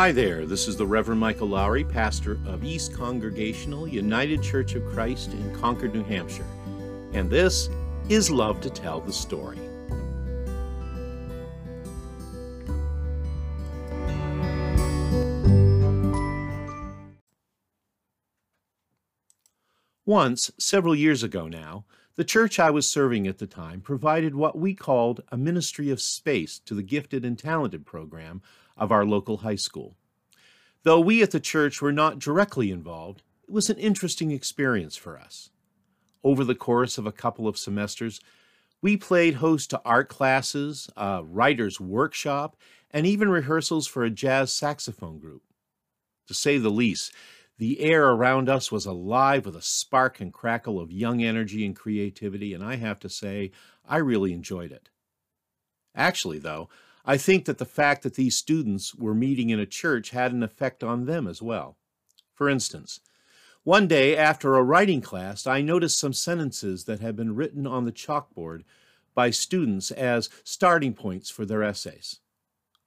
Hi there, this is the Reverend Michael Lowry, pastor of East Congregational United Church of Christ in Concord, New Hampshire, and this is Love to Tell the Story. Once, several years ago now, the church I was serving at the time provided what we called a ministry of space to the gifted and talented program of our local high school. Though we at the church were not directly involved, it was an interesting experience for us. Over the course of a couple of semesters, we played host to art classes, a writer's workshop, and even rehearsals for a jazz saxophone group. To say the least, the air around us was alive with a spark and crackle of young energy and creativity, and I have to say, I really enjoyed it. Actually, though, I think that the fact that these students were meeting in a church had an effect on them as well. For instance, one day after a writing class, I noticed some sentences that had been written on the chalkboard by students as starting points for their essays.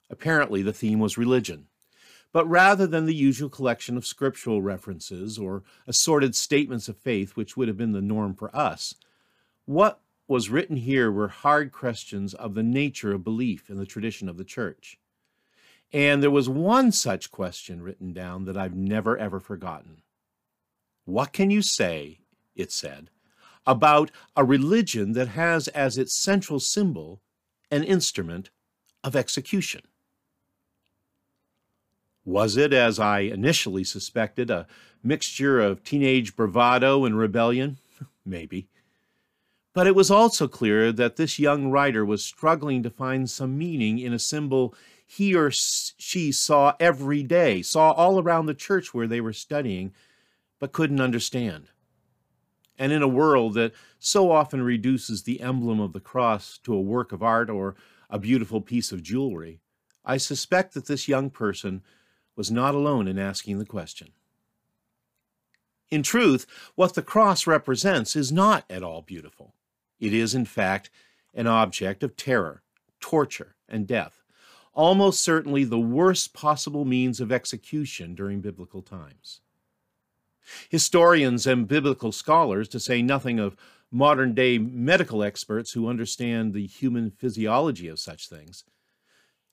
Apparently, the theme was religion. But rather than the usual collection of scriptural references or assorted statements of faith, which would have been the norm for us, what was written here were hard questions of the nature of belief in the tradition of the church. And there was one such question written down that I've never ever forgotten. What can you say, it said, about a religion that has as its central symbol an instrument of execution? Was it, as I initially suspected, a mixture of teenage bravado and rebellion? Maybe. But it was also clear that this young writer was struggling to find some meaning in a symbol he or she saw every day, saw all around the church where they were studying, but couldn't understand. And in a world that so often reduces the emblem of the cross to a work of art or a beautiful piece of jewelry, I suspect that this young person was not alone in asking the question. In truth, what the cross represents is not at all beautiful. It is, in fact, an object of terror, torture, and death, almost certainly the worst possible means of execution during biblical times. Historians and biblical scholars, to say nothing of modern day medical experts who understand the human physiology of such things,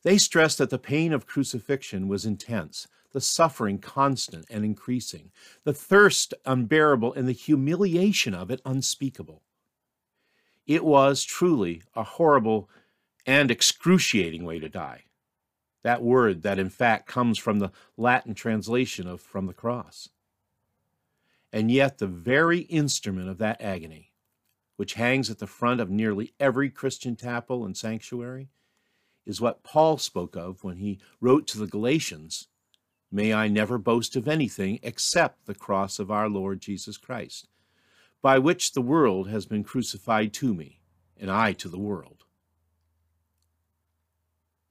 they stress that the pain of crucifixion was intense, the suffering constant and increasing, the thirst unbearable, and the humiliation of it unspeakable. It was truly a horrible and excruciating way to die. That word that in fact comes from the Latin translation of from the cross. And yet, the very instrument of that agony, which hangs at the front of nearly every Christian chapel and sanctuary, is what Paul spoke of when he wrote to the Galatians May I never boast of anything except the cross of our Lord Jesus Christ, by which the world has been crucified to me, and I to the world.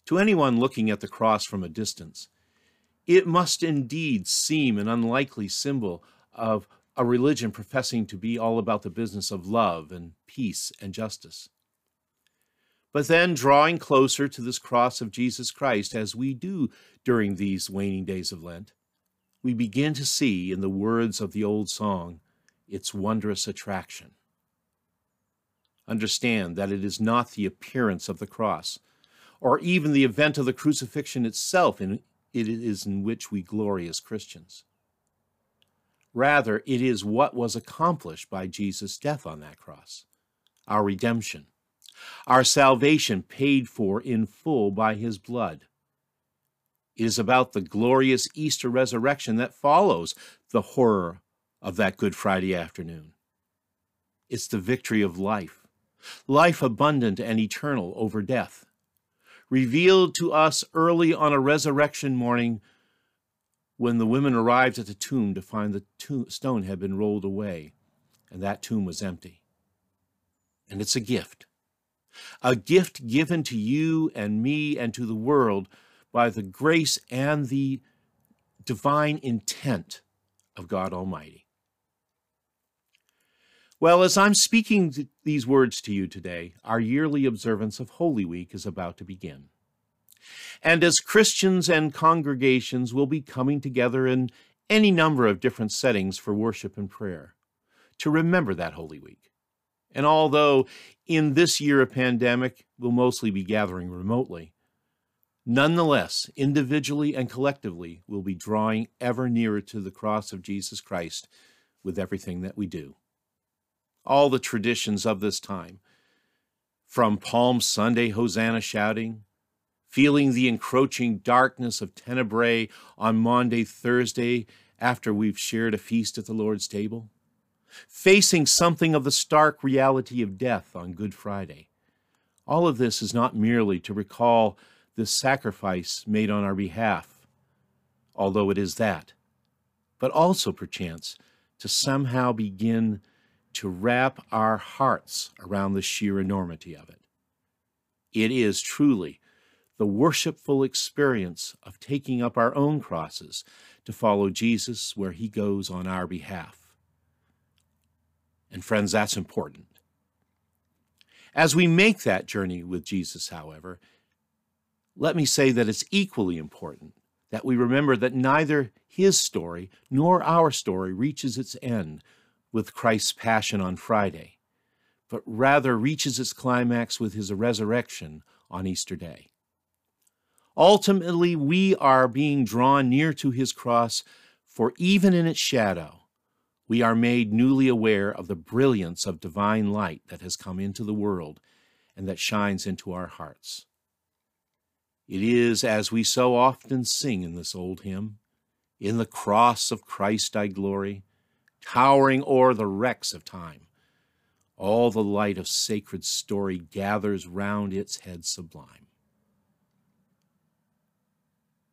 To anyone looking at the cross from a distance, it must indeed seem an unlikely symbol of a religion professing to be all about the business of love and peace and justice. But then, drawing closer to this cross of Jesus Christ, as we do during these waning days of Lent, we begin to see, in the words of the old song, its wondrous attraction. Understand that it is not the appearance of the cross, or even the event of the crucifixion itself, in, it is in which we glory as Christians. Rather, it is what was accomplished by Jesus' death on that cross, our redemption our salvation paid for in full by his blood. It is about the glorious Easter resurrection that follows the horror of that Good Friday afternoon. It's the victory of life, life abundant and eternal over death, revealed to us early on a resurrection morning when the women arrived at the tomb to find the tomb, stone had been rolled away and that tomb was empty. And it's a gift a gift given to you and me and to the world by the grace and the divine intent of God Almighty. Well, as I'm speaking these words to you today, our yearly observance of Holy Week is about to begin. And as Christians and congregations will be coming together in any number of different settings for worship and prayer to remember that Holy Week. And although in this year of pandemic we'll mostly be gathering remotely, nonetheless, individually and collectively, we'll be drawing ever nearer to the cross of Jesus Christ with everything that we do. All the traditions of this time, from Palm Sunday Hosanna shouting, feeling the encroaching darkness of tenebrae on Maundy, Thursday, after we've shared a feast at the Lord's table, facing something of the stark reality of death on Good Friday. All of this is not merely to recall the sacrifice made on our behalf, although it is that, but also, perchance, to somehow begin to wrap our hearts around the sheer enormity of it. It is truly the worshipful experience of taking up our own crosses to follow Jesus where he goes on our behalf. And friends, that's important. As we make that journey with Jesus, however, let me say that it's equally important that we remember that neither his story nor our story reaches its end with Christ's passion on Friday, but rather reaches its climax with his resurrection on Easter Day. Ultimately, we are being drawn near to his cross, for even in its shadow, we are made newly aware of the brilliance of divine light that has come into the world and that shines into our hearts. It is as we so often sing in this old hymn In the cross of Christ I glory, towering o'er the wrecks of time. All the light of sacred story gathers round its head sublime.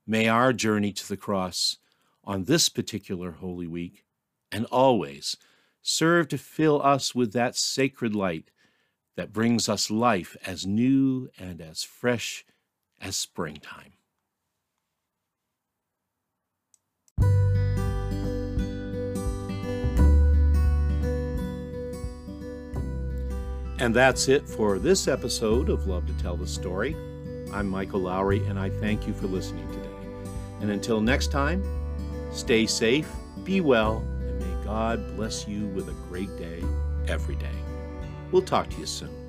May our journey to the cross on this particular Holy Week and always serve to fill us with that sacred light that brings us life as new and as fresh as springtime. And that's it for this episode of Love to Tell the Story. I'm Michael Lowry, and I thank you for listening today. And until next time, stay safe, be well, and may God bless you with a great day every day. We'll talk to you soon.